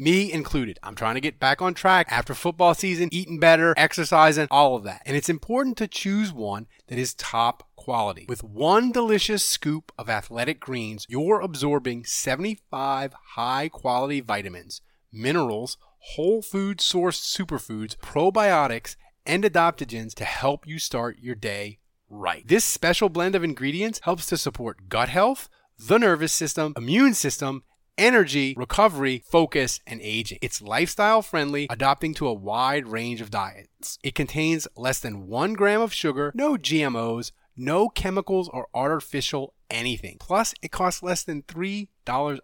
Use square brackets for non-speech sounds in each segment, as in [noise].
me included. I'm trying to get back on track after football season, eating better, exercising, all of that. And it's important to choose one that is top quality. With one delicious scoop of athletic greens, you're absorbing 75 high quality vitamins, minerals, whole food sourced superfoods, probiotics, and adaptogens to help you start your day right. This special blend of ingredients helps to support gut health, the nervous system, immune system, energy, recovery, focus, and aging. It's lifestyle friendly, adapting to a wide range of diets. It contains less than one gram of sugar, no GMOs, no chemicals or artificial anything. Plus, it costs less than $3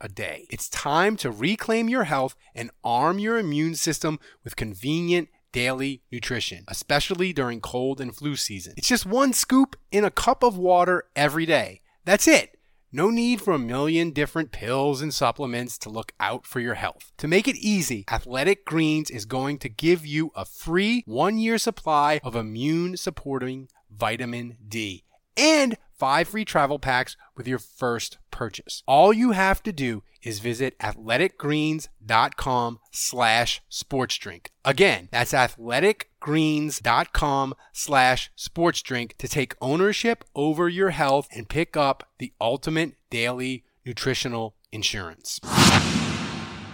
a day. It's time to reclaim your health and arm your immune system with convenient daily nutrition, especially during cold and flu season. It's just one scoop in a cup of water every day. That's it. No need for a million different pills and supplements to look out for your health. To make it easy, Athletic Greens is going to give you a free one year supply of immune supporting vitamin D and five free travel packs with your first purchase. All you have to do is visit athleticgreens.com slash sportsdrink. Again, that's athleticgreens.com slash sportsdrink to take ownership over your health and pick up the ultimate daily nutritional insurance.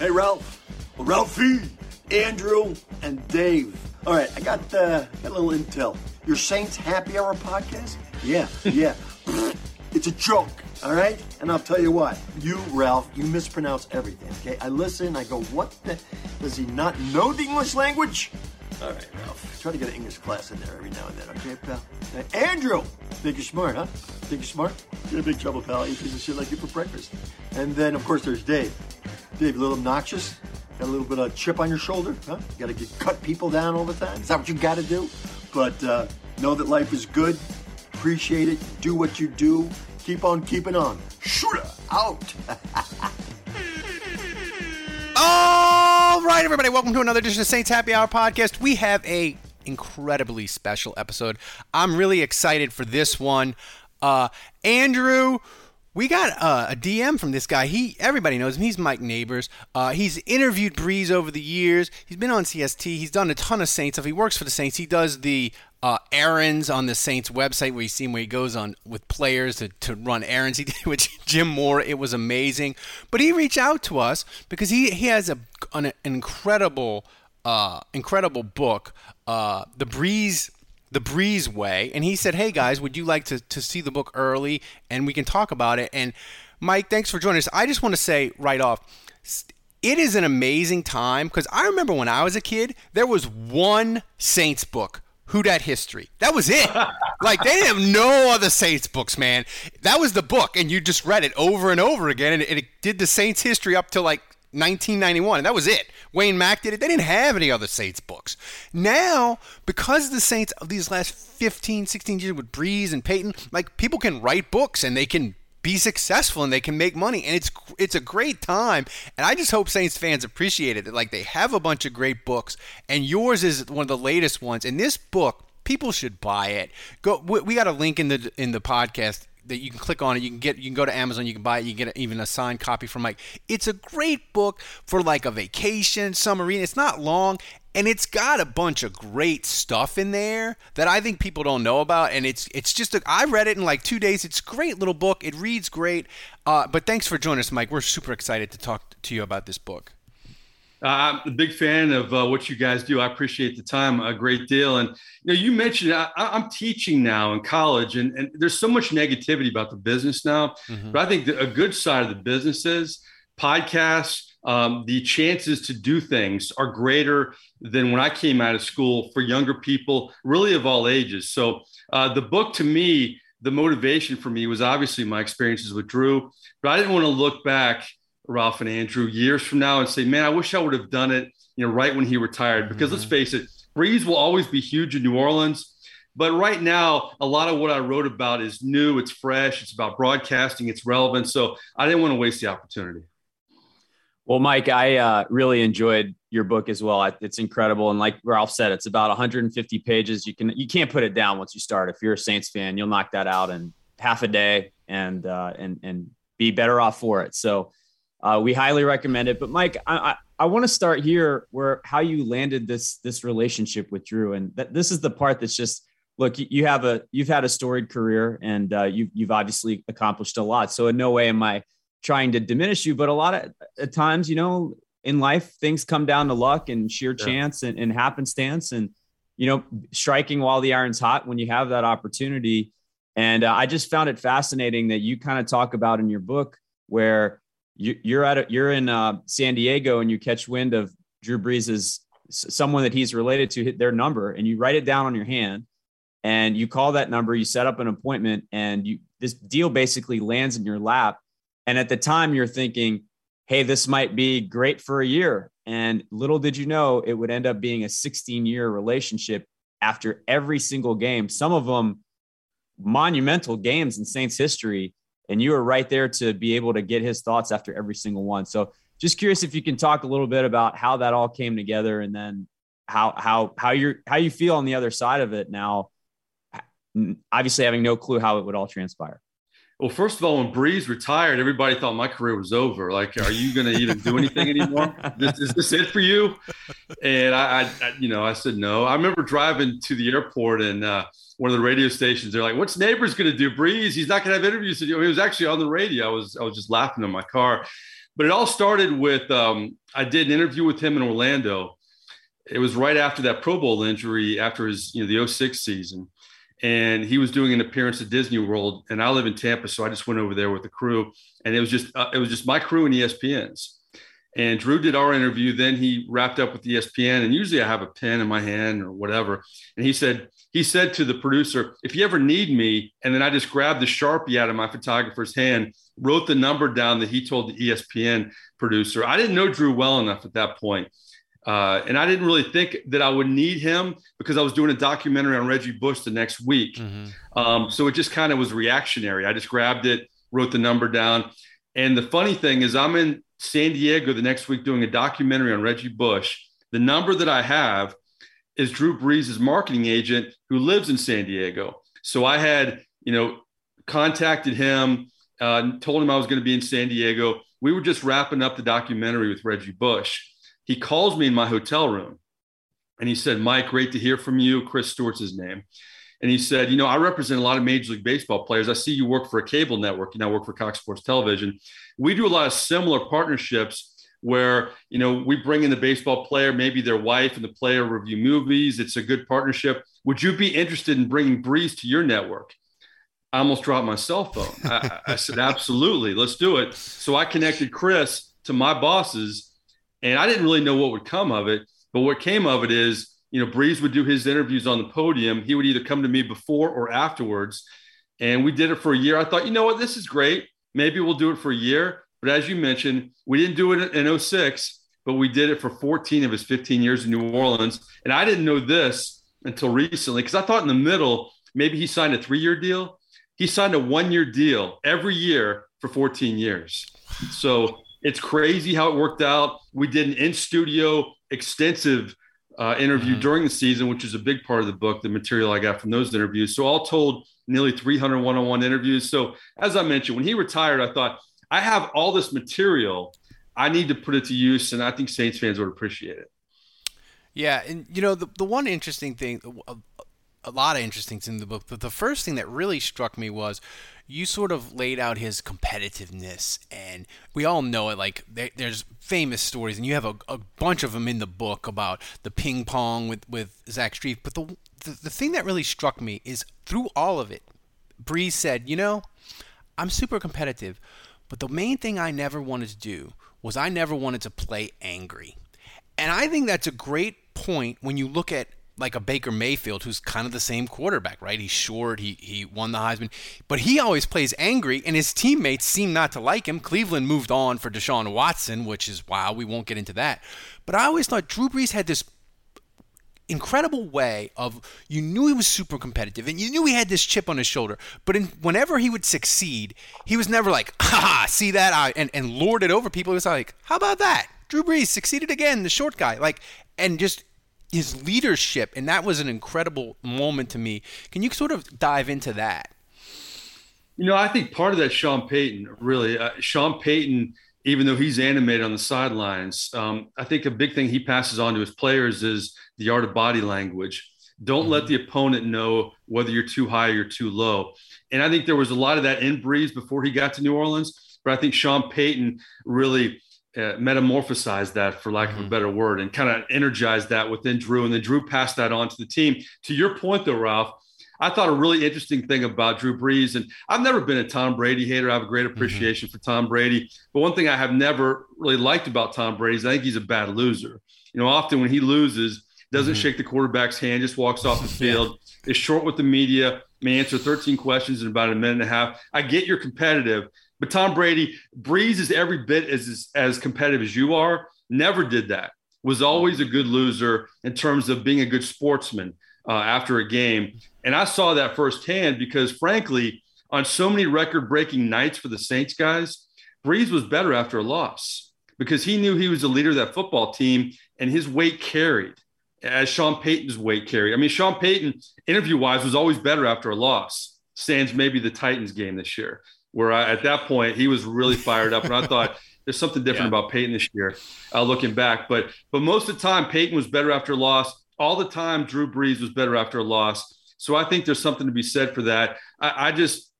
Hey, Ralph. Ralphie, Andrew, and Dave. All right, I got, uh, got a little intel. Your Saints Happy Hour podcast? Yeah, yeah. [laughs] it's a joke, all right? And I'll tell you what. You, Ralph, you mispronounce everything, okay? I listen, I go, what the? Does he not know the English language? All right, Ralph. Try to get an English class in there every now and then, okay, pal? Now, Andrew! Think you're smart, huh? Think you're smart? You're in big trouble, pal. Eat piece of shit like you for breakfast. And then, of course, there's Dave. Dave, a little obnoxious? Got a little bit of chip on your shoulder? Huh? You gotta get, cut people down all the time? Is that what you gotta do? But uh, know that life is good. Appreciate it. Do what you do. Keep on keeping on. Shooter out. [laughs] right, everybody, welcome to another edition of Saints Happy Hour podcast. We have a incredibly special episode. I'm really excited for this one. Uh, Andrew, we got uh, a DM from this guy. He everybody knows him. He's Mike Neighbors. Uh, he's interviewed Brees over the years. He's been on CST. He's done a ton of Saints stuff. He works for the Saints. He does the uh, errands on the Saints website where you see him where he goes on with players to, to run errands. He [laughs] did with Jim Moore. It was amazing. But he reached out to us because he, he has a, an, incredible uh, incredible book, uh, The Breeze the breeze way, and he said, "Hey guys, would you like to to see the book early and we can talk about it?" And Mike, thanks for joining us. I just want to say right off, it is an amazing time because I remember when I was a kid, there was one Saints book. Who Dat History. That was it. like they didn't have no other Saints books, man. That was the book, and you just read it over and over again, and it, it did the Saints history up to like 1991, and that was it. Wayne Mack did it. They didn't have any other Saints books. Now, because the Saints of these last 15, 16 years with Brees and Payton, like people can write books and they can be successful and they can make money. And it's it's a great time. And I just hope Saints fans appreciate it that like they have a bunch of great books and yours is one of the latest ones. And this book people should buy it. Go we got a link in the in the podcast that you can click on it. You can get you can go to Amazon. You can buy it. You can get even a signed copy from Mike. It's a great book for like a vacation, summer reading. It's not long, and it's got a bunch of great stuff in there that I think people don't know about. And it's it's just a, I read it in like two days. It's a great little book. It reads great. Uh, but thanks for joining us, Mike. We're super excited to talk to you about this book. I'm a big fan of uh, what you guys do. I appreciate the time a great deal. And you know, you mentioned I, am teaching now in college, and, and there's so much negativity about the business now. Mm-hmm. But I think a good side of the business is podcasts. Um, the chances to do things are greater than when I came out of school for younger people, really of all ages. So uh, the book to me, the motivation for me was obviously my experiences with Drew, but I didn't want to look back Ralph and Andrew years from now and say, man, I wish I would have done it, you know, right when he retired. Because mm-hmm. let's face it, Brees will always be huge in New Orleans. But right now, a lot of what I wrote about is new, it's fresh, it's about broadcasting, it's relevant. So I didn't want to waste the opportunity. Well, Mike, I uh, really enjoyed your book as well. It's incredible, and like Ralph said, it's about 150 pages. You can you can't put it down once you start. If you're a Saints fan, you'll knock that out in half a day, and uh, and and be better off for it. So uh, we highly recommend it. But Mike, I, I, I want to start here where how you landed this this relationship with Drew, and that this is the part that's just look. You have a you've had a storied career, and uh, you've you've obviously accomplished a lot. So in no way am I trying to diminish you, but a lot of at times, you know, in life things come down to luck and sheer yeah. chance and, and happenstance, and you know, striking while the iron's hot when you have that opportunity. And uh, I just found it fascinating that you kind of talk about in your book where you, are at you're in uh, San Diego and you catch wind of Drew Brees's someone that he's related to hit their number and you write it down on your hand and you call that number, you set up an appointment and you this deal basically lands in your lap. And at the time you're thinking, hey, this might be great for a year. And little did you know it would end up being a 16 year relationship after every single game, some of them monumental games in Saints history and you were right there to be able to get his thoughts after every single one. So just curious if you can talk a little bit about how that all came together and then how how how you how you feel on the other side of it now obviously having no clue how it would all transpire. Well, first of all, when Brees retired, everybody thought my career was over. Like, are you going to even do anything anymore? This, is this it for you? And I, I, you know, I said no. I remember driving to the airport and uh, one of the radio stations. They're like, "What's neighbors going to do? Brees? He's not going to have interviews to do." He was actually on the radio. I was, I was just laughing in my car. But it all started with um, I did an interview with him in Orlando. It was right after that Pro Bowl injury, after his, you know, the 06 season and he was doing an appearance at Disney World, and I live in Tampa, so I just went over there with the crew, and it was just uh, it was just my crew and ESPN's. And Drew did our interview. Then he wrapped up with ESPN, and usually I have a pen in my hand or whatever. And he said he said to the producer, "If you ever need me," and then I just grabbed the sharpie out of my photographer's hand, wrote the number down that he told the ESPN producer. I didn't know Drew well enough at that point uh, and I didn't really think that I would need him because I was doing a documentary on Reggie Bush the next week. Mm-hmm. Um, so it just kind of was reactionary. I just grabbed it, wrote the number down. And the funny thing is, I'm in San Diego the next week doing a documentary on Reggie Bush. The number that I have is Drew Brees' marketing agent who lives in San Diego. So I had, you know, contacted him, uh, told him I was going to be in San Diego. We were just wrapping up the documentary with Reggie Bush he calls me in my hotel room and he said, Mike, great to hear from you. Chris Stewart's his name. And he said, You know, I represent a lot of Major League Baseball players. I see you work for a cable network. You now work for Cox Sports Television. We do a lot of similar partnerships where, you know, we bring in the baseball player, maybe their wife, and the player review movies. It's a good partnership. Would you be interested in bringing Brees to your network? I almost dropped my cell phone. I, I said, [laughs] Absolutely, let's do it. So I connected Chris to my bosses and I didn't really know what would come of it. But what came of it is, you know, Brees would do his interviews on the podium. He would either come to me before or afterwards. And we did it for a year. I thought, you know what, this is great. Maybe we'll do it for a year. But as you mentioned, we didn't do it in 06, but we did it for 14 of his 15 years in New Orleans. And I didn't know this until recently because I thought in the middle, maybe he signed a three year deal. He signed a one year deal every year for 14 years. So it's crazy how it worked out. We did an in studio extensive uh, interview mm-hmm. during the season, which is a big part of the book, the material I got from those interviews. So, all told, nearly 300 one on one interviews. So, as I mentioned, when he retired, I thought, I have all this material. I need to put it to use, and I think Saints fans would appreciate it. Yeah. And, you know, the, the one interesting thing, a lot of interesting things in the book. But the first thing that really struck me was you sort of laid out his competitiveness, and we all know it. Like there, there's famous stories, and you have a, a, bunch of them in the book about the ping pong with with Zach Strief. But the, the the thing that really struck me is through all of it, Brees said, "You know, I'm super competitive, but the main thing I never wanted to do was I never wanted to play angry." And I think that's a great point when you look at like a Baker Mayfield, who's kind of the same quarterback, right? He's short, he he won the Heisman, but he always plays angry, and his teammates seem not to like him. Cleveland moved on for Deshaun Watson, which is wow. We won't get into that, but I always thought Drew Brees had this incredible way of you knew he was super competitive and you knew he had this chip on his shoulder but in, whenever he would succeed he was never like [laughs] ha see that I, and, and lord it over people he was like how about that drew brees succeeded again the short guy like and just his leadership, and that was an incredible moment to me. Can you sort of dive into that? You know, I think part of that Sean Payton, really, uh, Sean Payton, even though he's animated on the sidelines, um, I think a big thing he passes on to his players is the art of body language. Don't mm-hmm. let the opponent know whether you're too high or you're too low. And I think there was a lot of that in Brees before he got to New Orleans. But I think Sean Payton really uh, metamorphosized that, for lack mm-hmm. of a mm-hmm. better word, and kind of energized that within Drew. And then Drew passed that on to the team. To your point, though, Ralph, I thought a really interesting thing about Drew Brees, and I've never been a Tom Brady hater. I have a great mm-hmm. appreciation mm-hmm. for Tom Brady. But one thing I have never really liked about Tom Brady is I think he's a bad loser. You know, often when he loses, doesn't mm-hmm. shake the quarterback's hand, just walks off the [laughs] field, yeah. is short with the media, may answer 13 questions in about a minute and a half. I get you're competitive, but Tom Brady, Brees is every bit as, as competitive as you are. Never did that. Was always a good loser in terms of being a good sportsman uh, after a game. And I saw that firsthand because, frankly, on so many record breaking nights for the Saints guys, Brees was better after a loss because he knew he was the leader of that football team and his weight carried as Sean Payton's weight carried. I mean, Sean Payton, interview wise, was always better after a loss. Sans maybe the Titans game this year where I, at that point he was really fired up, and I thought [laughs] there's something different yeah. about Payton this year, uh, looking back. But but most of the time Payton was better after a loss. All the time Drew Brees was better after a loss. So I think there's something to be said for that. I, I just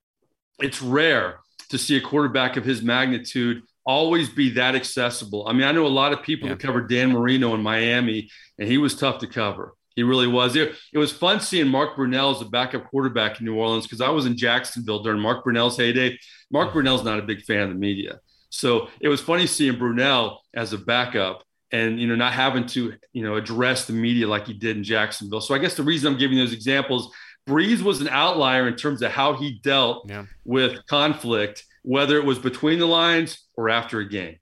it's rare to see a quarterback of his magnitude always be that accessible. I mean, I know a lot of people yeah. that covered Dan Marino in Miami, and he was tough to cover. He really was. It, it was fun seeing Mark Brunell as a backup quarterback in New Orleans because I was in Jacksonville during Mark Brunell's heyday. Mark. Brunell's not a big fan of the media. So it was funny seeing Brunell as a backup and you know not having to you know address the media like he did in Jacksonville. So I guess the reason I'm giving those examples, Brees was an outlier in terms of how he dealt yeah. with conflict, whether it was between the lines or after a game.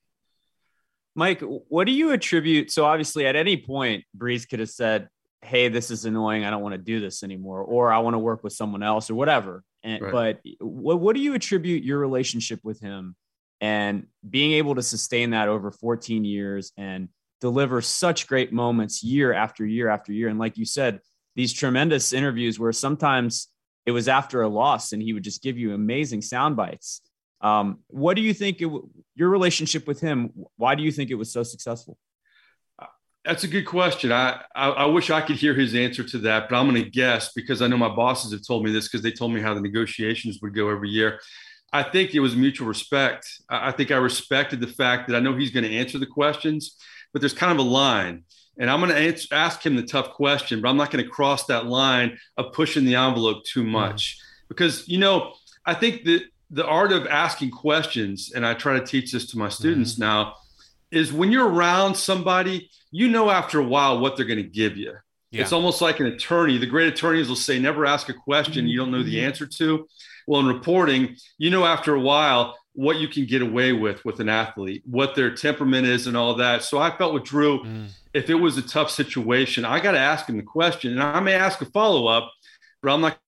Mike, what do you attribute? So obviously, at any point, Brees could have said, hey this is annoying i don't want to do this anymore or i want to work with someone else or whatever and right. but what, what do you attribute your relationship with him and being able to sustain that over 14 years and deliver such great moments year after year after year and like you said these tremendous interviews where sometimes it was after a loss and he would just give you amazing sound bites um, what do you think it, your relationship with him why do you think it was so successful that's a good question. I, I, I wish I could hear his answer to that, but I'm going to guess because I know my bosses have told me this because they told me how the negotiations would go every year. I think it was mutual respect. I, I think I respected the fact that I know he's going to answer the questions, but there's kind of a line. And I'm going to ask him the tough question, but I'm not going to cross that line of pushing the envelope too mm-hmm. much. Mm. Because, you know, I think that the art of asking questions, and I try to teach this to my students mm. now, is when you're around somebody, you know after a while what they're going to give you. Yeah. It's almost like an attorney. The great attorneys will say, never ask a question you don't know the mm-hmm. answer to. Well, in reporting, you know after a while what you can get away with with an athlete, what their temperament is, and all that. So I felt with Drew, mm. if it was a tough situation, I got to ask him the question, and I may ask a follow up, but I'm not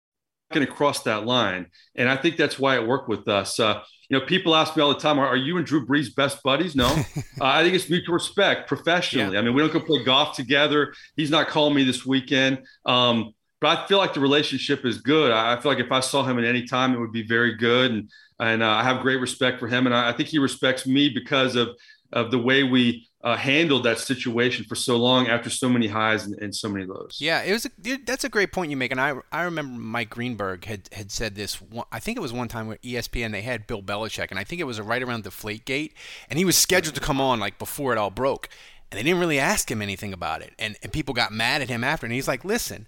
going to cross that line. And I think that's why it worked with us. Uh, you know, people ask me all the time, are, are you and Drew Brees best buddies? No, [laughs] uh, I think it's mutual respect professionally. Yeah. I mean, we don't go play golf together. He's not calling me this weekend. Um, but I feel like the relationship is good. I feel like if I saw him at any time, it would be very good. And, and uh, I have great respect for him. And I, I think he respects me because of of the way we uh, handled that situation for so long after so many highs and, and so many lows. Yeah, it was. A, that's a great point you make, and I I remember Mike Greenberg had had said this. One, I think it was one time where ESPN they had Bill Belichick, and I think it was right around Deflategate, and he was scheduled to come on like before it all broke, and they didn't really ask him anything about it, and and people got mad at him after, and he's like, listen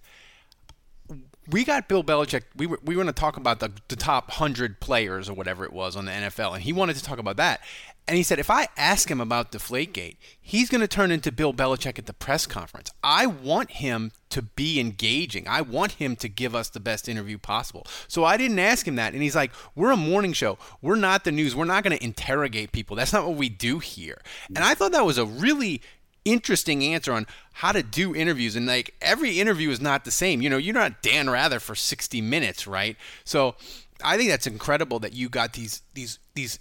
we got Bill Belichick. We were we were going to talk about the, the top hundred players or whatever it was on the NFL, and he wanted to talk about that. And he said, if I ask him about Deflategate, he's going to turn into Bill Belichick at the press conference. I want him to be engaging. I want him to give us the best interview possible. So I didn't ask him that. And he's like, we're a morning show. We're not the news. We're not going to interrogate people. That's not what we do here. And I thought that was a really interesting answer on how to do interviews and like every interview is not the same you know you're not dan rather for 60 minutes right so i think that's incredible that you got these these these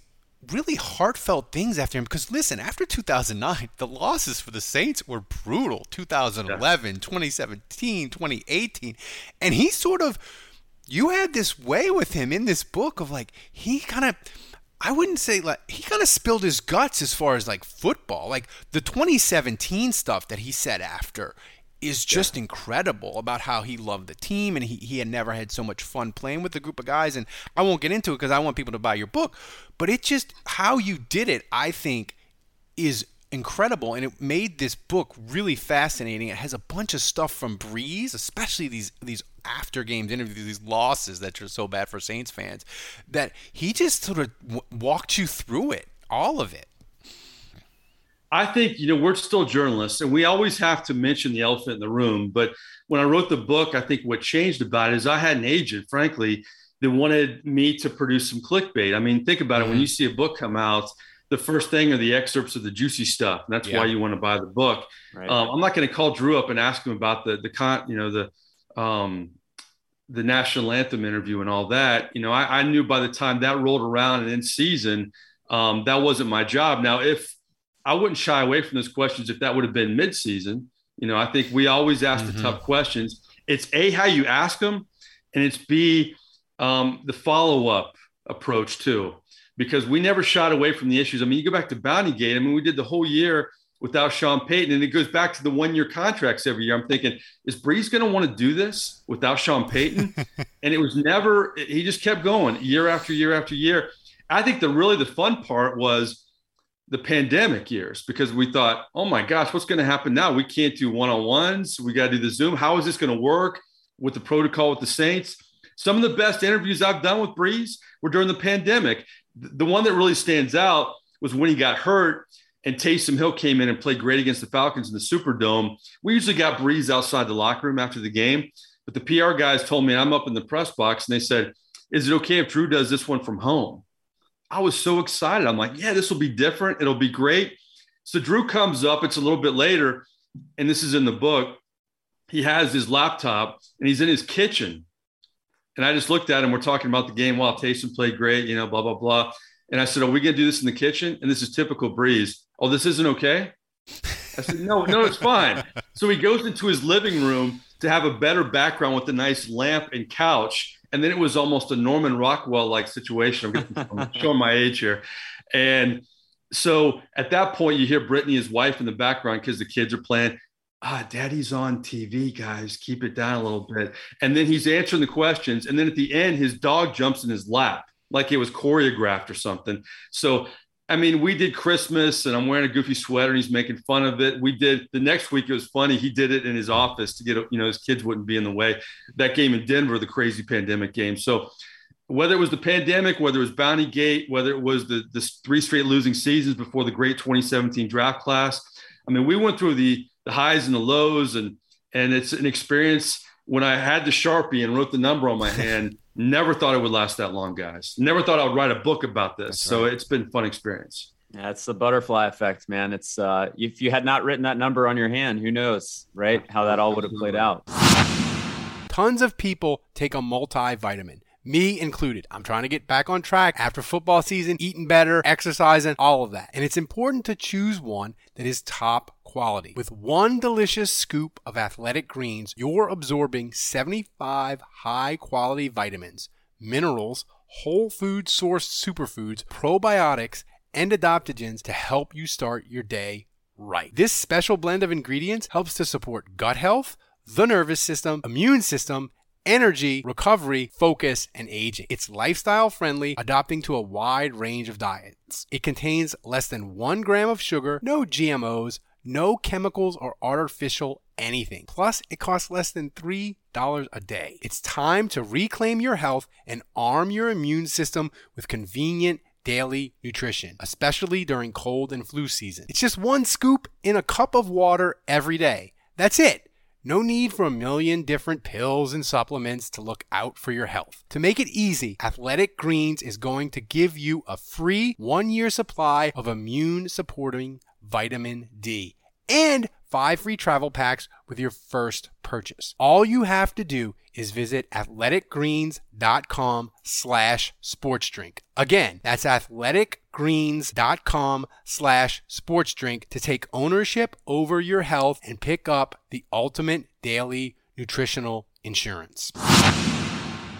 really heartfelt things after him. Because listen after 2009 the losses for the saints were brutal. 2011 2017 2018 and he sort of you had this way with him in this book of like he kind of I wouldn't say like he kind of spilled his guts as far as like football. Like the 2017 stuff that he said after is just yeah. incredible about how he loved the team and he, he had never had so much fun playing with a group of guys. And I won't get into it because I want people to buy your book, but it just how you did it, I think, is incredible and it made this book really fascinating. It has a bunch of stuff from Brees, especially these these after games interviews, these losses that are so bad for Saints fans, that he just sort of w- walked you through it, all of it. I think you know we're still journalists, and we always have to mention the elephant in the room. But when I wrote the book, I think what changed about it is I had an agent, frankly, that wanted me to produce some clickbait. I mean, think about mm-hmm. it. When mm-hmm. you see a book come out the first thing are the excerpts of the juicy stuff. And that's yeah. why you want to buy the book. Right. Um, I'm not going to call Drew up and ask him about the the con, you know, the um, the national anthem interview and all that. You know, I, I knew by the time that rolled around and in season, um, that wasn't my job. Now, if I wouldn't shy away from those questions, if that would have been mid-season, you know, I think we always ask mm-hmm. the tough questions. It's a how you ask them, and it's b um, the follow-up approach too because we never shot away from the issues. I mean, you go back to Bounty Gate. I mean, we did the whole year without Sean Payton, and it goes back to the one-year contracts every year. I'm thinking, is Brees going to want to do this without Sean Payton? [laughs] and it was never. He just kept going year after year after year. I think the really the fun part was the pandemic years because we thought, oh my gosh, what's going to happen now? We can't do one-on-ones. We got to do the Zoom. How is this going to work with the protocol with the Saints? Some of the best interviews I've done with Brees were during the pandemic the one that really stands out was when he got hurt and Taysom Hill came in and played great against the Falcons in the Superdome. We usually got Brees outside the locker room after the game, but the PR guys told me I'm up in the press box and they said, "Is it okay if Drew does this one from home?" I was so excited. I'm like, "Yeah, this will be different. It'll be great." So Drew comes up. It's a little bit later, and this is in the book. He has his laptop and he's in his kitchen and I just looked at him. We're talking about the game. While Taysom played great, you know, blah blah blah. And I said, "Are we going to do this in the kitchen?" And this is typical Brees. Oh, this isn't okay. I said, "No, no, it's fine." So he goes into his living room to have a better background with a nice lamp and couch. And then it was almost a Norman Rockwell like situation. I'm, I'm [laughs] showing my age here. And so at that point, you hear Brittany, his wife, in the background because the kids are playing ah, daddy's on TV, guys, keep it down a little bit. And then he's answering the questions. And then at the end, his dog jumps in his lap like it was choreographed or something. So, I mean, we did Christmas and I'm wearing a goofy sweater and he's making fun of it. We did the next week, it was funny. He did it in his office to get, you know, his kids wouldn't be in the way. That game in Denver, the crazy pandemic game. So, whether it was the pandemic, whether it was Bounty Gate, whether it was the, the three straight losing seasons before the great 2017 draft class, I mean, we went through the the highs and the lows, and and it's an experience. When I had the sharpie and wrote the number on my [laughs] hand, never thought it would last that long, guys. Never thought I would write a book about this. That's so it's been fun experience. Yeah, it's the butterfly effect, man. It's uh, if you had not written that number on your hand, who knows, right? [laughs] How that all would have played out. Tons of people take a multivitamin me included. I'm trying to get back on track after football season, eating better, exercising, all of that. And it's important to choose one that is top quality. With one delicious scoop of athletic greens, you're absorbing 75 high quality vitamins, minerals, whole food sourced superfoods, probiotics, and adaptogens to help you start your day right. This special blend of ingredients helps to support gut health, the nervous system, immune system, energy, recovery, focus, and aging. It's lifestyle friendly, adapting to a wide range of diets. It contains less than one gram of sugar, no GMOs, no chemicals or artificial anything. Plus, it costs less than $3 a day. It's time to reclaim your health and arm your immune system with convenient daily nutrition, especially during cold and flu season. It's just one scoop in a cup of water every day. That's it. No need for a million different pills and supplements to look out for your health. To make it easy, Athletic Greens is going to give you a free one year supply of immune supporting vitamin D and five free travel packs with your first purchase. All you have to do is visit athleticgreens.com slash sportsdrink. Again, that's athleticgreens.com slash sportsdrink to take ownership over your health and pick up the ultimate daily nutritional insurance.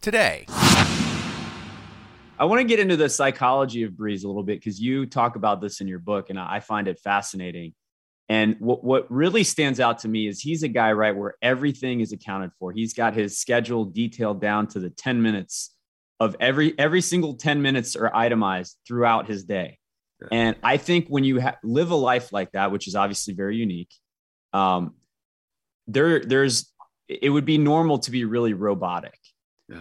today. I want to get into the psychology of Brees a little bit because you talk about this in your book, and I find it fascinating. And what, what really stands out to me is he's a guy, right, where everything is accounted for. He's got his schedule detailed down to the 10 minutes of every every single 10 minutes are itemized throughout his day. Yeah. And I think when you ha- live a life like that, which is obviously very unique, um, there there's it would be normal to be really robotic.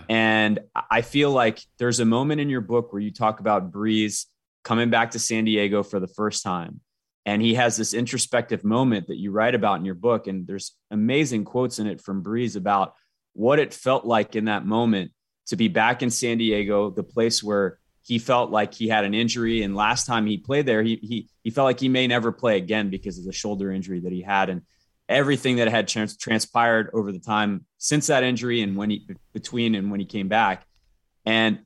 And I feel like there's a moment in your book where you talk about Brees coming back to San Diego for the first time. And he has this introspective moment that you write about in your book. And there's amazing quotes in it from Brees about what it felt like in that moment to be back in San Diego, the place where he felt like he had an injury. And last time he played there, he, he, he felt like he may never play again because of the shoulder injury that he had. And everything that had trans- transpired over the time since that injury and when he between and when he came back. And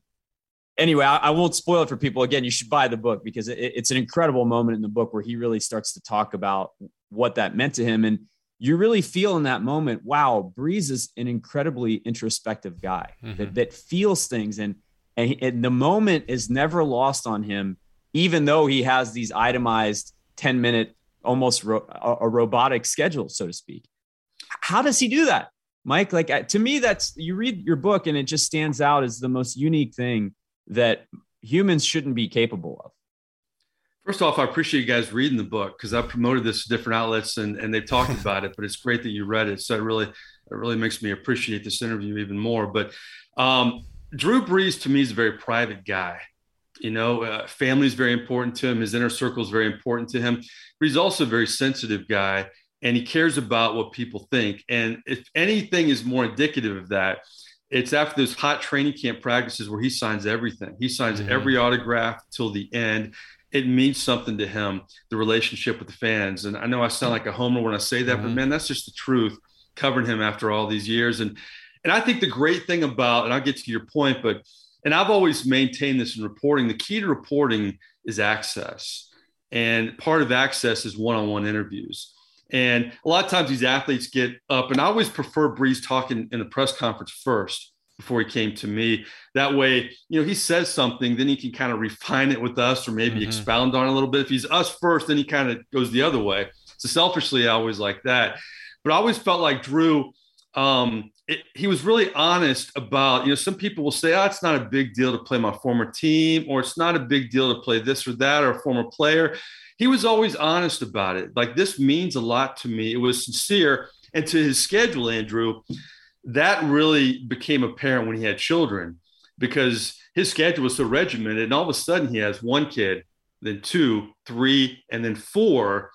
anyway, I, I won't spoil it for people. Again, you should buy the book because it, it's an incredible moment in the book where he really starts to talk about what that meant to him. And you really feel in that moment, wow, Brees is an incredibly introspective guy mm-hmm. that, that feels things. And, and, he, and the moment is never lost on him, even though he has these itemized 10 minute almost ro- a, robotic schedule, so to speak. How does he do that, Mike? Like to me, that's you read your book and it just stands out as the most unique thing that humans shouldn't be capable of. First off, I appreciate you guys reading the book because I've promoted this to different outlets and, and they've talked [laughs] about it, but it's great that you read it. So it really, it really makes me appreciate this interview even more. But um, Drew Brees to me is a very private guy. You know, uh, family is very important to him. His inner circle is very important to him. But he's also a very sensitive guy and he cares about what people think. And if anything is more indicative of that, it's after those hot training camp practices where he signs everything. He signs mm-hmm. every autograph till the end. It means something to him, the relationship with the fans. And I know I sound like a homer when I say that, mm-hmm. but man, that's just the truth covering him after all these years. And and I think the great thing about, and I'll get to your point, but and I've always maintained this in reporting. The key to reporting is access. And part of access is one on one interviews. And a lot of times these athletes get up, and I always prefer Brees talking in the press conference first before he came to me. That way, you know, he says something, then he can kind of refine it with us or maybe mm-hmm. expound on it a little bit. If he's us first, then he kind of goes the other way. So selfishly, I always like that. But I always felt like Drew, um, it, he was really honest about, you know, some people will say, oh, it's not a big deal to play my former team, or it's not a big deal to play this or that, or a former player. He was always honest about it. Like, this means a lot to me. It was sincere. And to his schedule, Andrew, that really became apparent when he had children because his schedule was so regimented. And all of a sudden, he has one kid, then two, three, and then four.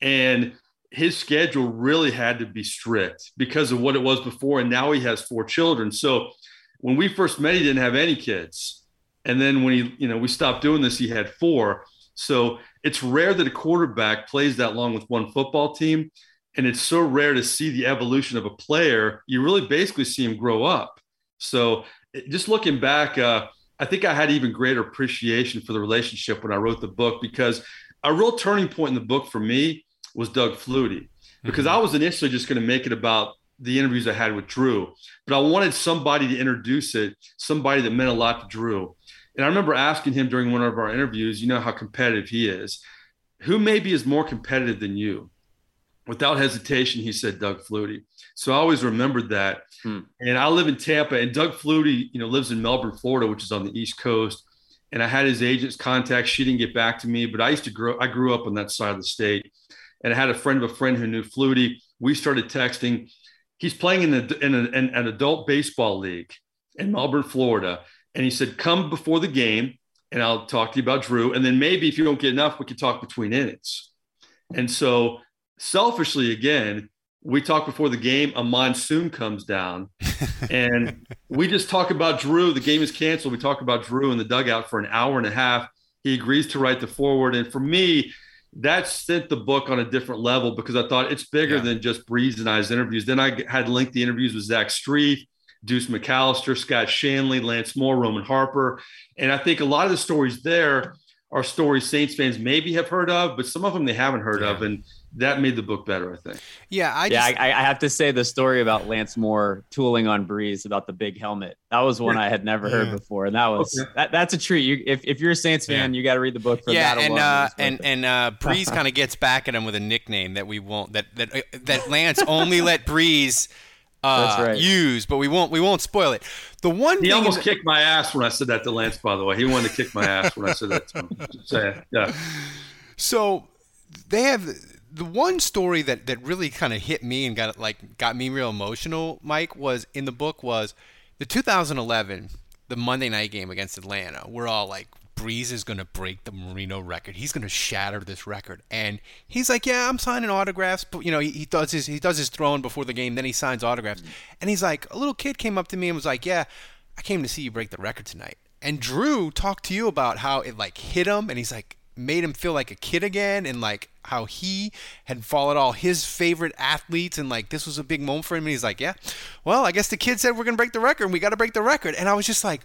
And his schedule really had to be strict because of what it was before. And now he has four children. So when we first met, he didn't have any kids. And then when he, you know, we stopped doing this, he had four. So it's rare that a quarterback plays that long with one football team. And it's so rare to see the evolution of a player. You really basically see him grow up. So just looking back, uh, I think I had even greater appreciation for the relationship when I wrote the book because a real turning point in the book for me was Doug Flutie because mm-hmm. I was initially just going to make it about the interviews I had with Drew, but I wanted somebody to introduce it, somebody that meant a lot to Drew. And I remember asking him during one of our interviews, you know how competitive he is. Who maybe is more competitive than you? Without hesitation, he said Doug Flutie. So I always remembered that. Hmm. And I live in Tampa, and Doug Flutie, you know, lives in Melbourne, Florida, which is on the East Coast. And I had his agent's contact. She didn't get back to me, but I used to grow. I grew up on that side of the state, and I had a friend of a friend who knew Flutie. We started texting. He's playing in, a, in, a, in an adult baseball league in Melbourne, Florida and he said, "Come before the game, and I'll talk to you about Drew. And then maybe if you don't get enough, we can talk between innings." And so, selfishly, again, we talk before the game. A monsoon comes down, [laughs] and we just talk about Drew. The game is canceled. We talk about Drew in the dugout for an hour and a half. He agrees to write the foreword, and for me, that sent the book on a different level because I thought it's bigger yeah. than just Brees and I's interviews. Then I had lengthy interviews with Zach Strief Deuce McAllister, Scott Shanle, Lance Moore, Roman Harper. And I think a lot of the stories there are stories Saints fans maybe have heard of, but some of them they haven't heard yeah. of. And that made the book better, I think. Yeah, I just, yeah, I, I, have to say the story about Lance Moore tooling on Brees about the big helmet. That was one I had never heard before, and that was okay. that, that's a treat. You, if, if you're a Saints fan, yeah. you got to read the book for yeah, that. and uh, and and uh, Brees kind of gets back at him with a nickname that we won't that that that Lance only let Brees. uh, right. use, but we won't we won't spoil it. The one he almost that, kicked my ass when I said that to Lance. By the way, he wanted to kick my ass when I said that to him. Say, yeah. So they have the one story that that really kind of hit me and got like got me real emotional. Mike was in the book was the 2011 the Monday night game against Atlanta. We're all like Brees is going to break the Marino record. He's going to shatter this record. And he's like, "Yeah, I'm signing autographs." But you know, he, he does his he does his throwing before the game, then he signs autographs. Mm-hmm. And he's like, a little kid came up to me and was like, "Yeah, I came to see you break the record tonight." And Drew talked to you about how it like hit him, and he's like made him feel like a kid again, and like how he had followed all his favorite athletes, and like this was a big moment for him. And he's like, "Yeah, well, I guess the kid said we're gonna break the record, and we got to break the record." And I was just like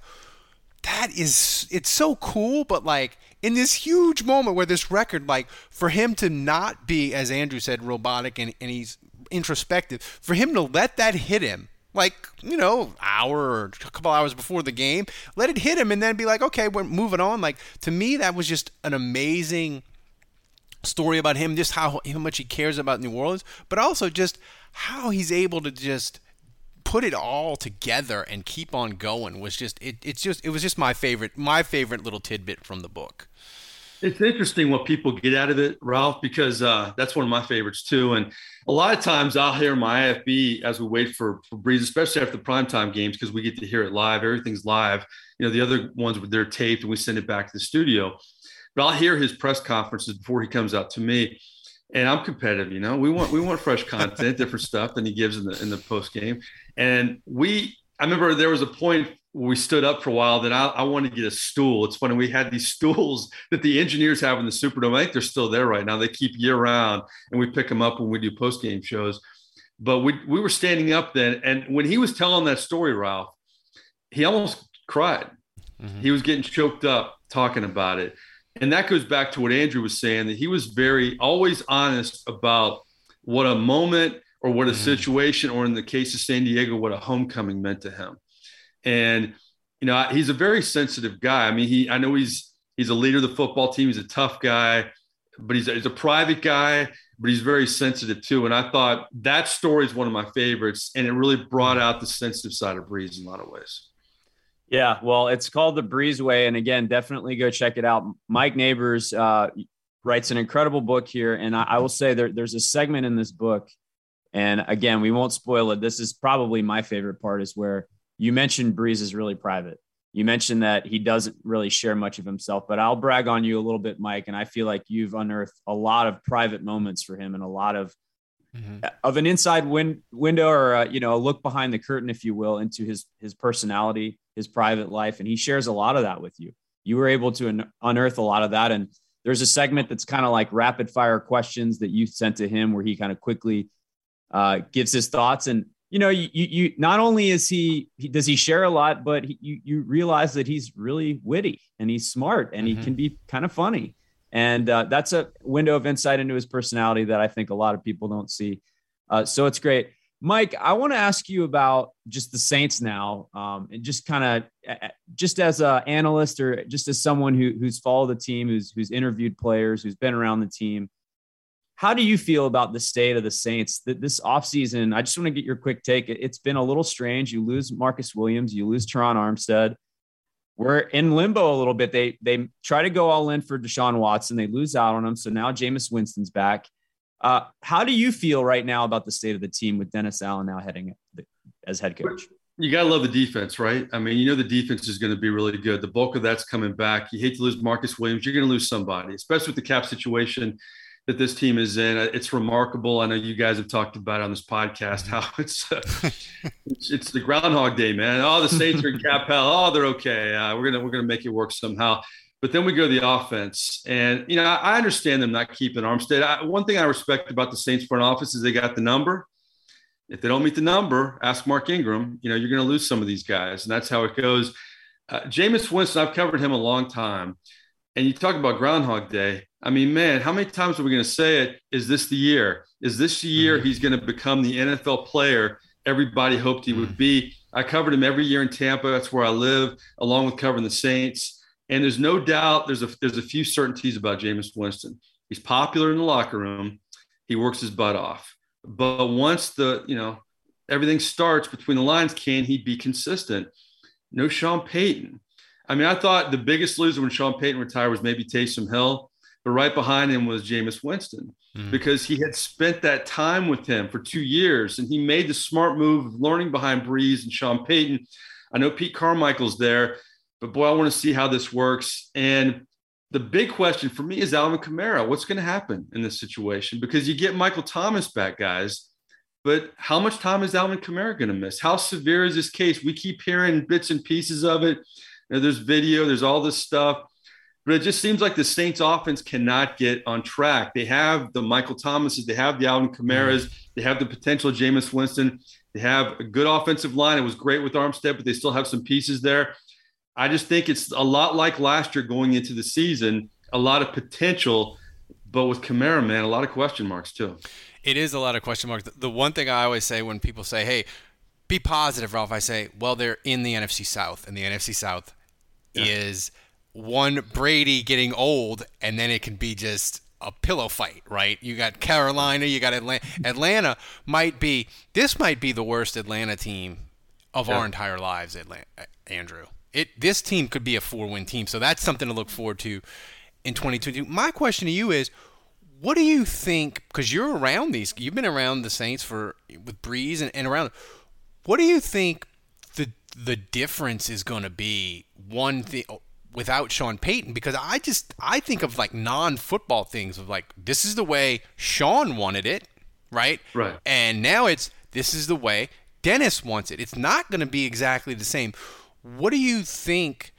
that is it's so cool but like in this huge moment where this record like for him to not be as andrew said robotic and, and he's introspective for him to let that hit him like you know hour or a couple hours before the game let it hit him and then be like okay we're moving on. Like to me that was just an amazing story about him just how, how much he cares about new orleans but also just how he's able to just put it all together and keep on going was just it, it's just it was just my favorite my favorite little tidbit from the book. It's interesting what people get out of it ralph because uh, that's one of my favorites too. And a lot of times i'll hear my ifb as we wait for, for brees especially after the primetime games because we get to hear it live everything's live you know the other ones they're taped and we send it back to the studio but i'll hear his press conferences before he comes out to me and I'm competitive. You know, we want we want fresh content, [laughs] different stuff than he gives in the in the post game. And we, I remember there was a point we stood up for a while Then I, I wanted to get a stool. It's funny we had these [laughs] stools that the engineers have in the Superdome. I think they're still there right now. They keep year round, and we pick them up when we do post game shows. But we we were standing up then, and when he was telling that story, Ralph, he almost cried. Mm-hmm. He was getting choked up talking about it and that goes back to what Andrew was saying that he was very always honest about what a moment or what a mm-hmm. situation, or in the case of San Diego, what a homecoming meant to him. And you know, he's a very sensitive guy. I mean, he I know he's he's a leader of the football team. He's a tough guy, but he's a, he's a private guy. But he's very sensitive too. And I thought that story is one of my favorites, and it really brought out the sensitive side of Brees in a lot of ways. Yeah, well, it's called the Breezeway, and again, definitely go check it out. Mike Neighbors uh, writes an incredible book here, and I, I will say there, there's a segment in this book, and again, we won't spoil it. This is probably my favorite part, is where you mentioned Brees is really private. You mentioned that he doesn't really share much of himself, but I'll brag on you a little bit, Mike, and I feel like you've unearthed a lot of private moments for him and a lot of Mm-hmm. of an inside win- window or a, you know a look behind the curtain if you will into his his personality his private life, and he shares a lot of that with you. You were able to un- unearth a lot of that, and there's a segment that's kind of like rapid fire questions that you sent to him where he kind of quickly uh, gives his thoughts. And, you know, you, you, not only is he, he does he share a lot, but he, you, you realize that he's really witty and he's smart and mm-hmm. he can be kind of funny. And uh, that's a window of insight into his personality that I think a lot of people don't see. Uh, so it's great. Mike, I want to ask you about just the Saints now, um, and just kind of just as an analyst or just as someone who, who's followed the team, who's who's interviewed players, who's been around the team. How do you feel about the state of the Saints that this offseason? I just want to get your quick take. It's been a little strange. You lose Marcus Williams, you lose Terron Armstead. We're in limbo a little bit. They they try to go all in for Deshaun Watson. They lose out on him. So now Jameis Winston's back. Uh, how do you feel right now about the state of the team with Dennis Allen now heading as head coach? You got to love the defense, right? I mean, you know, the defense is going to be really good. The bulk of that's coming back. You hate to lose Marcus Williams. You're going to lose somebody, especially with the cap situation that this team is in. It's remarkable. I know you guys have talked about it on this podcast how [laughs] it's uh, it's, it's, the Groundhog Day, man. Oh, the Saints are in [laughs] cap hell. Oh, they're okay. Uh, we're gonna we're gonna make it work somehow. But then we go to the offense, and you know I understand them not keeping Armstead. I, one thing I respect about the Saints front office is they got the number. If they don't meet the number, ask Mark Ingram. You know you're going to lose some of these guys, and that's how it goes. Uh, Jameis Winston, I've covered him a long time, and you talk about Groundhog Day. I mean, man, how many times are we going to say it? Is this the year? Is this the year mm-hmm. he's going to become the NFL player everybody hoped he would mm-hmm. be? I covered him every year in Tampa. That's where I live, along with covering the Saints. And there's no doubt there's a there's a few certainties about Jameis Winston. He's popular in the locker room. He works his butt off. But once the you know everything starts between the lines, can he be consistent? No Sean Payton. I mean, I thought the biggest loser when Sean Payton retired was maybe Taysom Hill, but right behind him was Jameis Winston mm-hmm. because he had spent that time with him for two years and he made the smart move of learning behind Brees and Sean Payton. I know Pete Carmichael's there, but boy, I want to see how this works. And the big question for me is Alvin Kamara. What's going to happen in this situation? Because you get Michael Thomas back, guys. But how much time is Alvin Kamara going to miss? How severe is this case? We keep hearing bits and pieces of it. You know, there's video, there's all this stuff. But it just seems like the Saints offense cannot get on track. They have the Michael Thomases, they have the Alvin Kamaras, they have the potential Jameis Winston. They have a good offensive line. It was great with Armstead, but they still have some pieces there. I just think it's a lot like last year going into the season, a lot of potential, but with Kamara, man, a lot of question marks too. It is a lot of question marks. The one thing I always say when people say, "Hey, be positive, Ralph," I say, "Well, they're in the NFC South, and the NFC South yeah. is one Brady getting old, and then it can be just." a pillow fight, right? You got Carolina, you got Atlanta. Atlanta might be this might be the worst Atlanta team of yeah. our entire lives, Atlanta, Andrew it this team could be a four win team. So that's something to look forward to in 2022. My question to you is, what do you think? Because you're around these, you've been around the Saints for with Brees and, and around. What do you think the difference is going to be? One thing without Sean Payton because I just I think of like non-football things of like this is the way Sean wanted it, right? Right. And now it's this is the way Dennis wants it. It's not going to be exactly the same. What do you think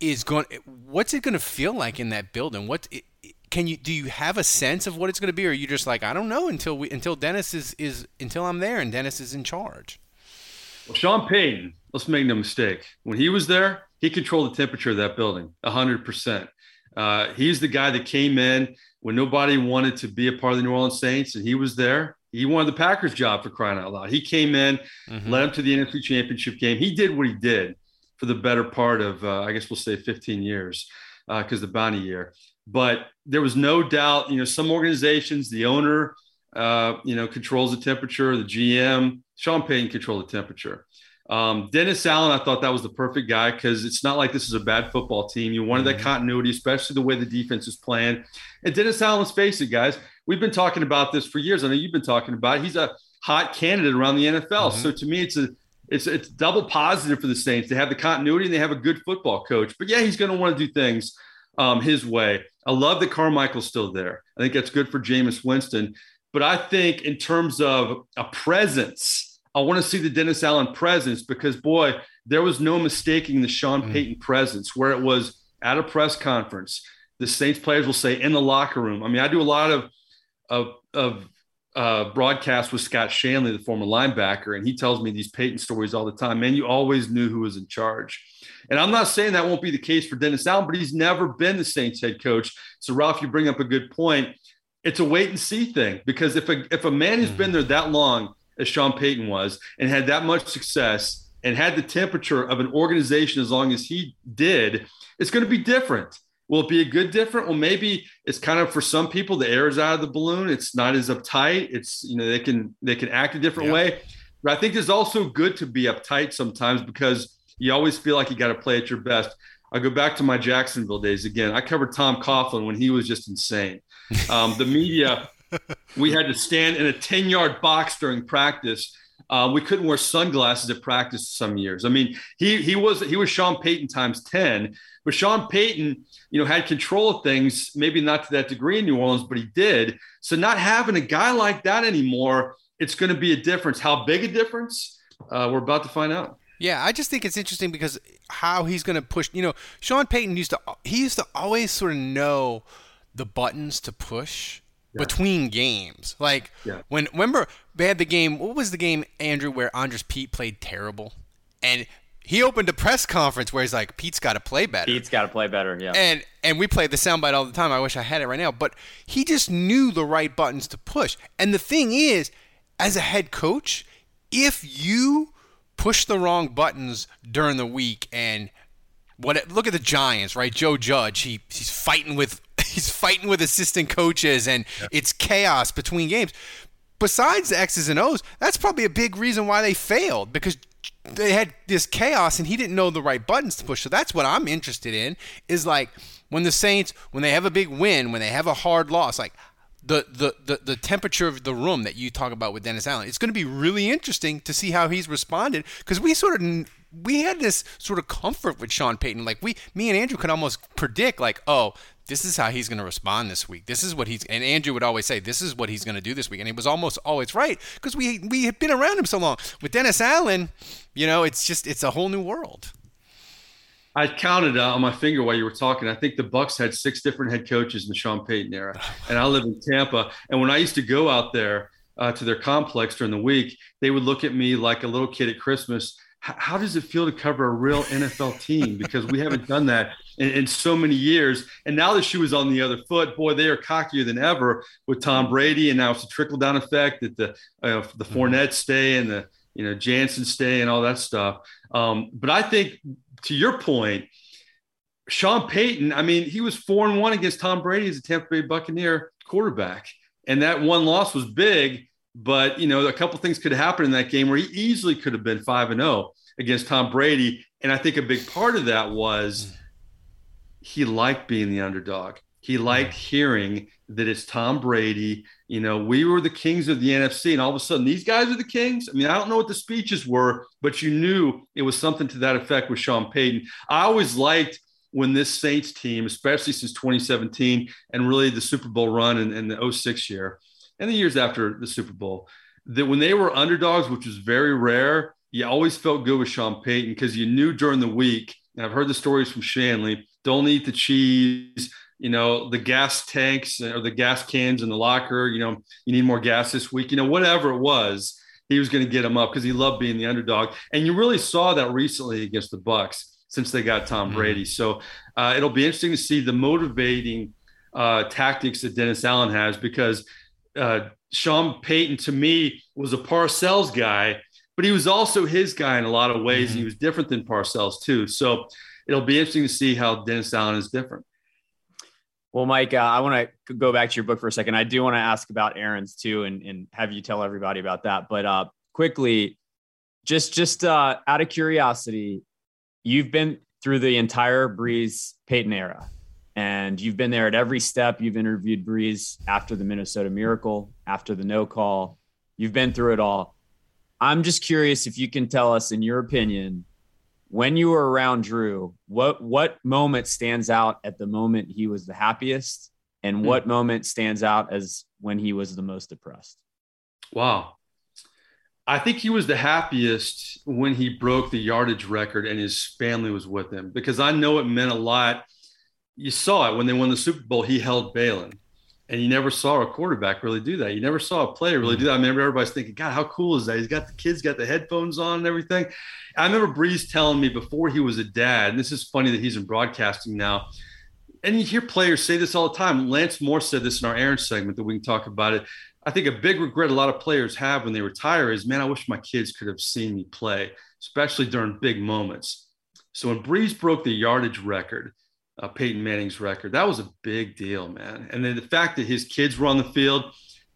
is going? What's it going to feel like in that building? What can you do? You have a sense of what it's going to be, or are you just like I don't know until we until Dennis is is until I'm there and Dennis is in charge. Well, Sean Payton, let's make no mistake. When he was there, he controlled the temperature of that building, hundred uh, percent. He's the guy that came in when nobody wanted to be a part of the New Orleans Saints, and he was there. He wanted the Packers job for crying out loud. He came in, mm-hmm. led him to the NFC Championship game. He did what he did for the better part of, uh, I guess we'll say 15 years, because uh, the bounty year. But there was no doubt, you know, some organizations, the owner, uh, you know, controls the temperature, the GM, Sean Payton controlled the temperature. Um, Dennis Allen, I thought that was the perfect guy because it's not like this is a bad football team. You wanted mm-hmm. that continuity, especially the way the defense is playing. And Dennis Allen, let's face it, guys, we've been talking about this for years. I know you've been talking about it. He's a hot candidate around the NFL. Mm-hmm. So to me, it's a it's it's double positive for the Saints. They have the continuity and they have a good football coach. But yeah, he's going to want to do things um, his way. I love that Carmichael's still there. I think that's good for Jameis Winston. But I think in terms of a presence, I want to see the Dennis Allen presence because boy, there was no mistaking the Sean mm-hmm. Payton presence where it was at a press conference the Saints players will say in the locker room. I mean, I do a lot of of of uh, broadcast with Scott Shanle, the former linebacker, and he tells me these Payton stories all the time. Man, you always knew who was in charge. And I'm not saying that won't be the case for Dennis Allen, but he's never been the Saints head coach. So, Ralph, you bring up a good point. It's a wait and see thing because if a if a man has been mm. there that long as Sean Payton was and had that much success and had the temperature of an organization as long as he did, it's going to be different. Will it be a good different? Well, maybe it's kind of for some people the air is out of the balloon. It's not as uptight. It's you know they can they can act a different yeah. way. But I think it's also good to be uptight sometimes because you always feel like you got to play at your best. I go back to my Jacksonville days again. I covered Tom Coughlin when he was just insane. Um, the media, we had to stand in a 10 yard box during practice. Uh, we couldn't wear sunglasses at practice some years. I mean, he he was he was Sean Payton times 10, but Sean Payton, you know, had control of things, maybe not to that degree in New Orleans, but he did. So not having a guy like that anymore, it's going to be a difference. How big a difference? Uh, we're about to find out. Yeah, I just think it's interesting because how he's going to push. You know, Sean Payton used to he used to always sort of know the buttons to push yeah. between games. Like yeah. when remember they had the game. What was the game, Andrew, where Andrus Peat played terrible, and he opened a press conference where he's like, "Peat's got to play better. Peat's got to play better." Yeah. And and we played the soundbite all the time. I wish I had it right now, but he just knew the right buttons to push. And the thing is, as a head coach, if you push the wrong buttons during the week and what look at the Giants, right? Joe Judge, he he's fighting with [laughs] he's fighting with assistant coaches and it's chaos between games. Besides the X's and O's, that's probably a big reason why they failed because they had this chaos and he didn't know the right buttons to push. So that's what I'm interested in is like when the Saints when they have a big win, when they have a hard loss, like the, the, the, the temperature of the room that you talk about with Dennis Allen. It's going to be really interesting to see how he's responded because we sort of we had this sort of comfort with Sean Payton. Like we, me and Andrew could almost predict, like, oh, this is how he's going to respond this week. This is what he's and Andrew would always say, this is what he's going to do this week, and he was almost always right because we we had been around him so long. With Dennis Allen, you know, it's just it's a whole new world. I counted uh, on my finger while you were talking. I think the Bucks had six different head coaches in the Sean Payton era, and I live in Tampa. And when I used to go out there uh, to their complex during the week, they would look at me like a little kid at Christmas. How does it feel to cover a real NFL team? Because we haven't done that in, in, so many years. And now the shoe is on the other foot. Boy, they are cockier than ever with Tom Brady, and now it's a trickle down effect that the uh, the mm-hmm. Fournette stay and the you know Jensen stay and all that stuff. Um, but I think to your point, Sean Payton, I mean, he was four and one against Tom Brady as a Tampa Bay Buccaneer quarterback. And that one loss was big, but you know, a couple things could happen in that game where he easily could have been five and zero oh against Tom Brady. And I think a big part of that was he liked being the underdog. He liked hearing that it's Tom Brady. You know, we were the kings of the NFC, and all of a sudden these guys are the kings. I mean, I don't know what the speeches were, but you knew it was something to that effect with Sean Payton. I always liked when this Saints team, especially since 2017 and really the Super Bowl run and, and the 06 year and the years after the Super Bowl, that when they were underdogs, which was very rare, you always felt good with Sean Payton because you knew during the week, and I've heard the stories from Shanle, don't eat the cheese, you know, the gas tanks or the gas cans in the locker, you know, you need more gas this week, you know, whatever it was, he was going to get him up because he loved being the underdog. And you really saw that recently against the bucks since they got Tom mm-hmm. Brady. So uh, it'll be interesting to see the motivating uh, tactics that Dennis Allen has because uh, Sean Payton to me was a Parcells guy, but he was also his guy in a lot of ways. Mm-hmm. He was different than Parcells too. So it'll be interesting to see how Dennis Allen is different. Well, Mike, uh, I want to go back to your book for a second. I do want to ask about Errands too, and, and have you tell everybody about that. But uh, quickly, just just uh, out of curiosity, you've been through the entire Brees Payton era, and you've been there at every step. You've interviewed Brees after the Minnesota Miracle, after the no call. You've been through it all. I'm just curious if you can tell us, in your opinion, when you were around Drew, what what moment stands out at the moment he was the happiest, and hmm. what moment stands out as when he was the most depressed? Wow. I think he was the happiest when he broke the yardage record and his family was with him because I know it meant a lot you saw it when they won the Super Bowl. He held Baylen, and you never saw a quarterback really do that. You never saw a player really do that. I remember everybody's thinking, God, how cool is that? He's got the kids, got the headphones on and everything. I remember Brees telling me before he was a dad, and this is funny that he's in broadcasting now. And you hear players say this all the time. Lance Moore said this in our Errand segment that we can talk about it. I think a big regret a lot of players have when they retire is, man, I wish my kids could have seen me play, especially during big moments. So when Brees broke the yardage record, uh, Peyton Manning's record. That was a big deal, man. And then the fact that his kids were on the field,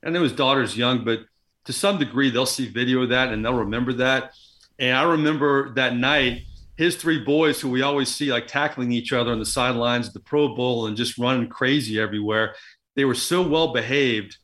I know his daughter's young, but to some degree, they'll see video of that and they'll remember that. And I remember that night, his three boys, who we always see like tackling each other on the sidelines of the Pro Bowl and just running crazy everywhere, they were so well behaved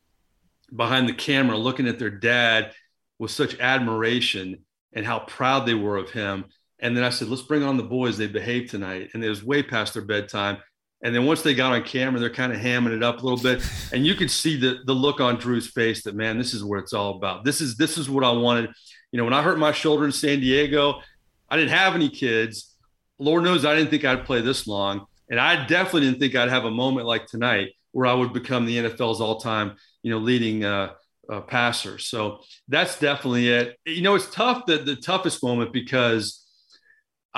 behind the camera, looking at their dad with such admiration and how proud they were of him and then I said, let's bring on the boys. They behaved tonight. And it was way past their bedtime. And then once they got on camera, they're kind of hamming it up a little bit. [laughs] And you could see the, the look on Drew's face that, man, this is what it's all about. This is this is what I wanted. You know, when I hurt my shoulder in San Diego, I didn't have any kids. Lord knows I didn't think I'd play this long. And I definitely didn't think I'd have a moment like tonight where I would become the NFL's all-time, you know, leading uh, uh, passer. So that's definitely it. You know, it's tough. The, the toughest moment because –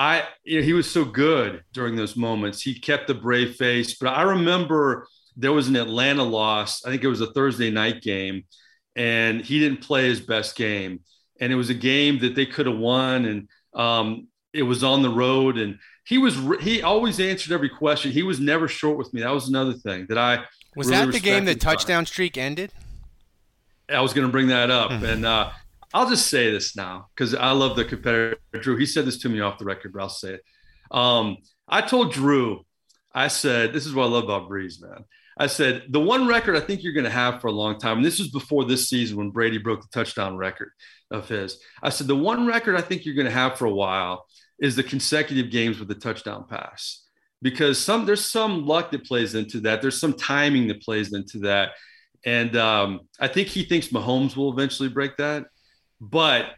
I you know, he was so good during those moments. He kept the brave face. But I remember there was an Atlanta loss. I think it was a Thursday night game, and he didn't play his best game. And it was a game that they could have won, and um, it was on the road. And he was he always answered every question. He was never short with me. That was another thing that I was really that the game the touchdown streak ended. I was going to bring that up, mm-hmm. and uh, I'll just say this now because I love the competitor. Drew, he said this to me off the record, but I'll say it. Um, I told Drew, I said, this is what I love about Brees, man. I said, the one record I think you're going to have for a long time, and this was before this season when Brady broke the touchdown record of his. I said, the one record I think you're going to have for a while is the consecutive games with the touchdown pass because some there's some luck that plays into that. There's some timing that plays into that. And um, I think he thinks Mahomes will eventually break that. But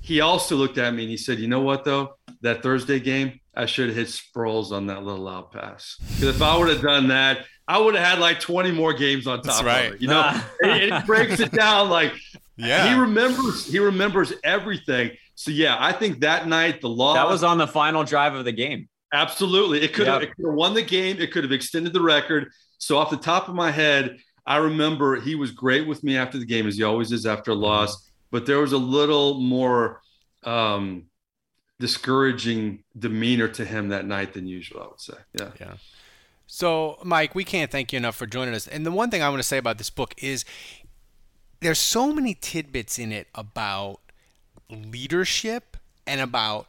he also looked at me and he said, "You know what though? That Thursday game, I should have hit Sproles on that little out pass. Because if I would have done that, I would have had like 20 more games on top That's right. of it. You know, [laughs] and it breaks it down like yeah. He remembers he remembers everything. So yeah, I think that night the loss That was on the final drive of the game. Absolutely. It could, yep. have, it could have won the game. It could have extended the record. So off the top of my head, I remember he was great with me after the game, as he always is after a loss but there was a little more um, discouraging demeanor to him that night than usual. I would say, yeah, yeah. So, Mike, we can't thank you enough for joining us. And the one thing I want to say about this book is there's so many tidbits in it about leadership and about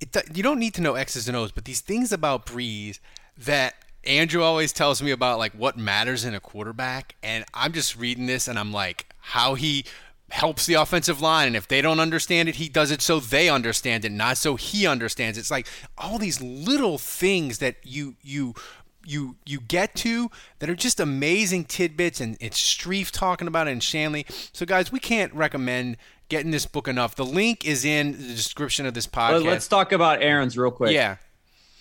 it, you don't need to know X's and O's, but these things about Brees that Andrew always tells me about like what matters in a quarterback and I'm just reading this and I'm like how he helps the offensive line. And if they don't understand it, he does it so they understand it, not so he understands. It's like all these little things that you you you you get to that are just amazing tidbits and it's Strief talking about it and Shanle. So guys, we can't recommend getting this book enough. The link is in the description of this podcast. Let's talk about Errands real quick. Yeah.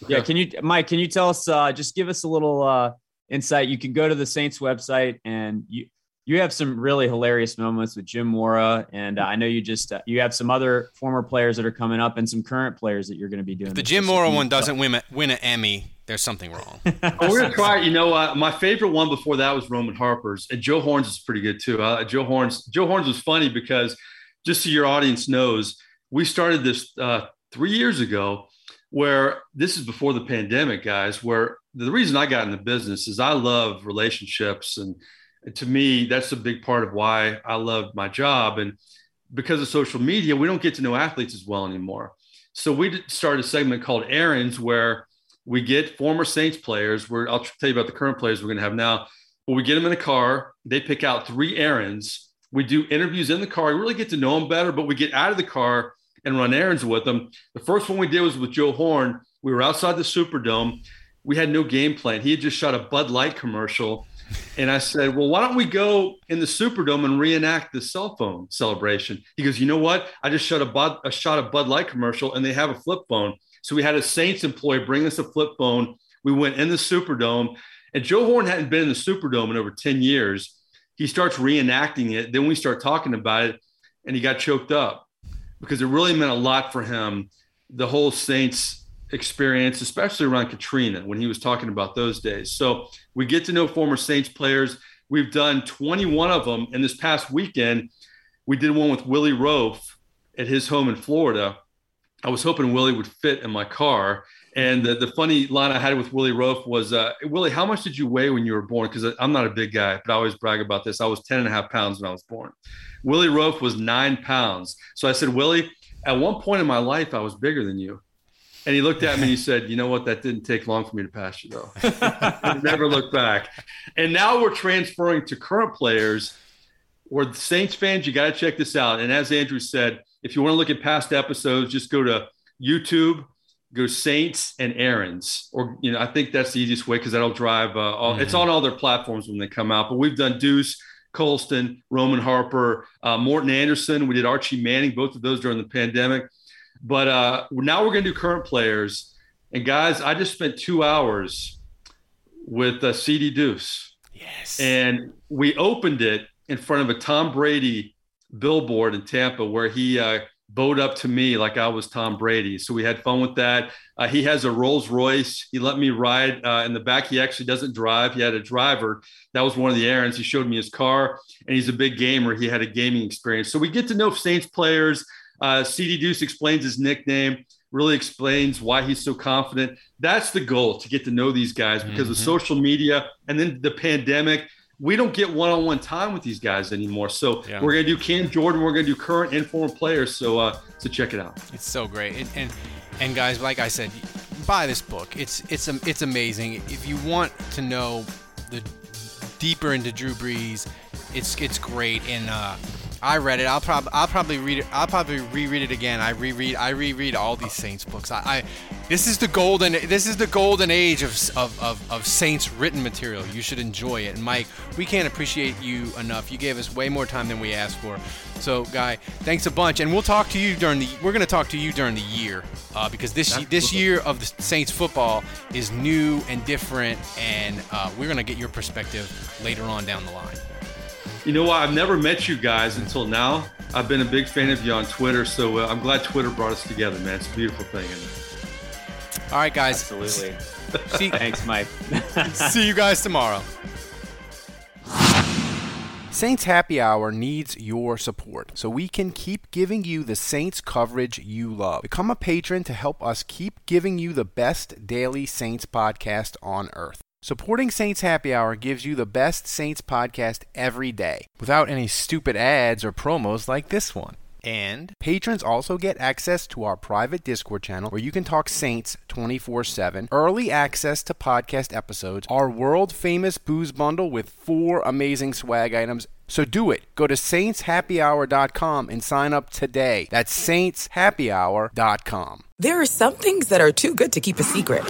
Yeah, can you Mike, can you tell us uh just give us a little uh insight. You can go to the Saints website and you you have some really hilarious moments with Jim Mora, and uh, I know you just uh, you have some other former players that are coming up, and some current players that you're going to be doing. If the Jim Mora one doesn't win a, win an Emmy, there's something wrong. [laughs] we're gonna try. You know, uh, my favorite one before that was Roman Harper's, and Joe Horns is pretty good too. Uh, Joe Horns, Joe Horns was funny because just so your audience knows, we started this uh, three years ago. Where this is before the pandemic, guys. Where the reason I got in the business is I love relationships and to me, that's a big part of why I love my job. And because of social media, we don't get to know athletes as well anymore. So we started a segment called Errands where we get former Saints players. Where I'll tell you about the current players we're going to have now. But we get them in a the car. They pick out three errands. We do interviews in the car. We really get to know them better. But we get out of the car and run errands with them. The first one we did was with Joe Horn. We were outside the Superdome. We had no game plan. He had just shot a Bud Light commercial and I said, well, why don't we go in the Superdome and reenact the cell phone celebration? He goes, you know what? I just shot a, Bud, a shot of Bud Light commercial and they have a flip phone. So we had a Saints employee bring us a flip phone We went in the Superdome, and Joe Horn hadn't been in the Superdome in over 10 years. He starts reenacting it. Then we start talking about it, and he got choked up because it really meant a lot for him. The whole Saints experience, especially around Katrina, when he was talking about those days. So we get to know former Saints players. We've done 21 of them. And this past weekend, we did one with Willie Roaf at his home in Florida. I was hoping Willie would fit in my car. And the, the funny line I had with Willie Roaf was, uh, Willie, how much did you weigh when you were born? Because I'm not a big guy, but I always brag about this. I was 10 and a half pounds when I was born. Willie Roaf was nine pounds. So I said, Willie, at one point in my life, I was bigger than you. And he looked at me and he said, You know what? That didn't take long for me to pass you, though. never look back. And now we're transferring to current players or the Saints fans. You got to check this out. And as Andrew said, if you want to look at past episodes, just go to YouTube, go Saints and Errands, or you know, I think that's the easiest way because that'll drive. Uh, all, mm-hmm. It's on all their platforms when they come out. But we've done Deuce, Colston, Roman Harper, uh, Morten Andersen. We did Archie Manning, both of those during the pandemic. But uh, now we're going to do current players. And guys, I just spent two hours with uh, CD Deuce. Yes. And we opened it in front of a Tom Brady billboard in Tampa where he uh, bowed up to me like I was Tom Brady. So we had fun with that. Uh, he has a Rolls Royce. He let me ride uh, in the back. He actually doesn't drive. He had a driver. That was one of the errands. He showed me his car, and he's a big gamer. He had a gaming experience. So we get to know Saints players. Uh, CD Deuce explains his nickname, really explains why he's so confident. That's the goal to get to know these guys because mm-hmm. of social media and then the pandemic we don't get one-on-one time with these guys anymore. So yeah. we're gonna do Cam Jordan. We're gonna do current and former players. So uh, so check it out. It's so great. And, and and guys, like I said, buy this book. It's it's it's amazing. If you want to know the deeper into Drew Brees, it's it's great. And uh, I read it. I'll probably I'll probably read it. I'll probably reread it again. I reread I reread all these Saints books. I, I this is the golden this is the golden age of, of, of, of, Saints written material. You should enjoy it. And Mike, we can't appreciate you enough. You gave us way more time than we asked for. So, guy, thanks a bunch. And we'll talk to you during the we're going to talk to you during the year uh, because this this year of the Saints football is new and different, and uh, we're going to get your perspective later on down the line. You know what? I've never met you guys until now. I've been a big fan of you on Twitter, so uh, I'm glad Twitter brought us together, man. It's a beautiful thing. All right, guys. Absolutely. [laughs] See, Thanks, Mike. [laughs] see you guys tomorrow. Saints Happy Hour needs your support so we can keep giving you the Saints coverage you love. Become a patron to help us keep giving you the best daily Saints podcast on earth. Supporting Saints Happy Hour gives you the best Saints podcast every day without any stupid ads or promos like this one. And patrons also get access to our private Discord channel where you can talk Saints 24 7, early access to podcast episodes, our world famous booze bundle with four amazing swag items. So do it. Go to saintshappyhour.com and sign up today. That's saintshappyhour.com. There are some things that are too good to keep a secret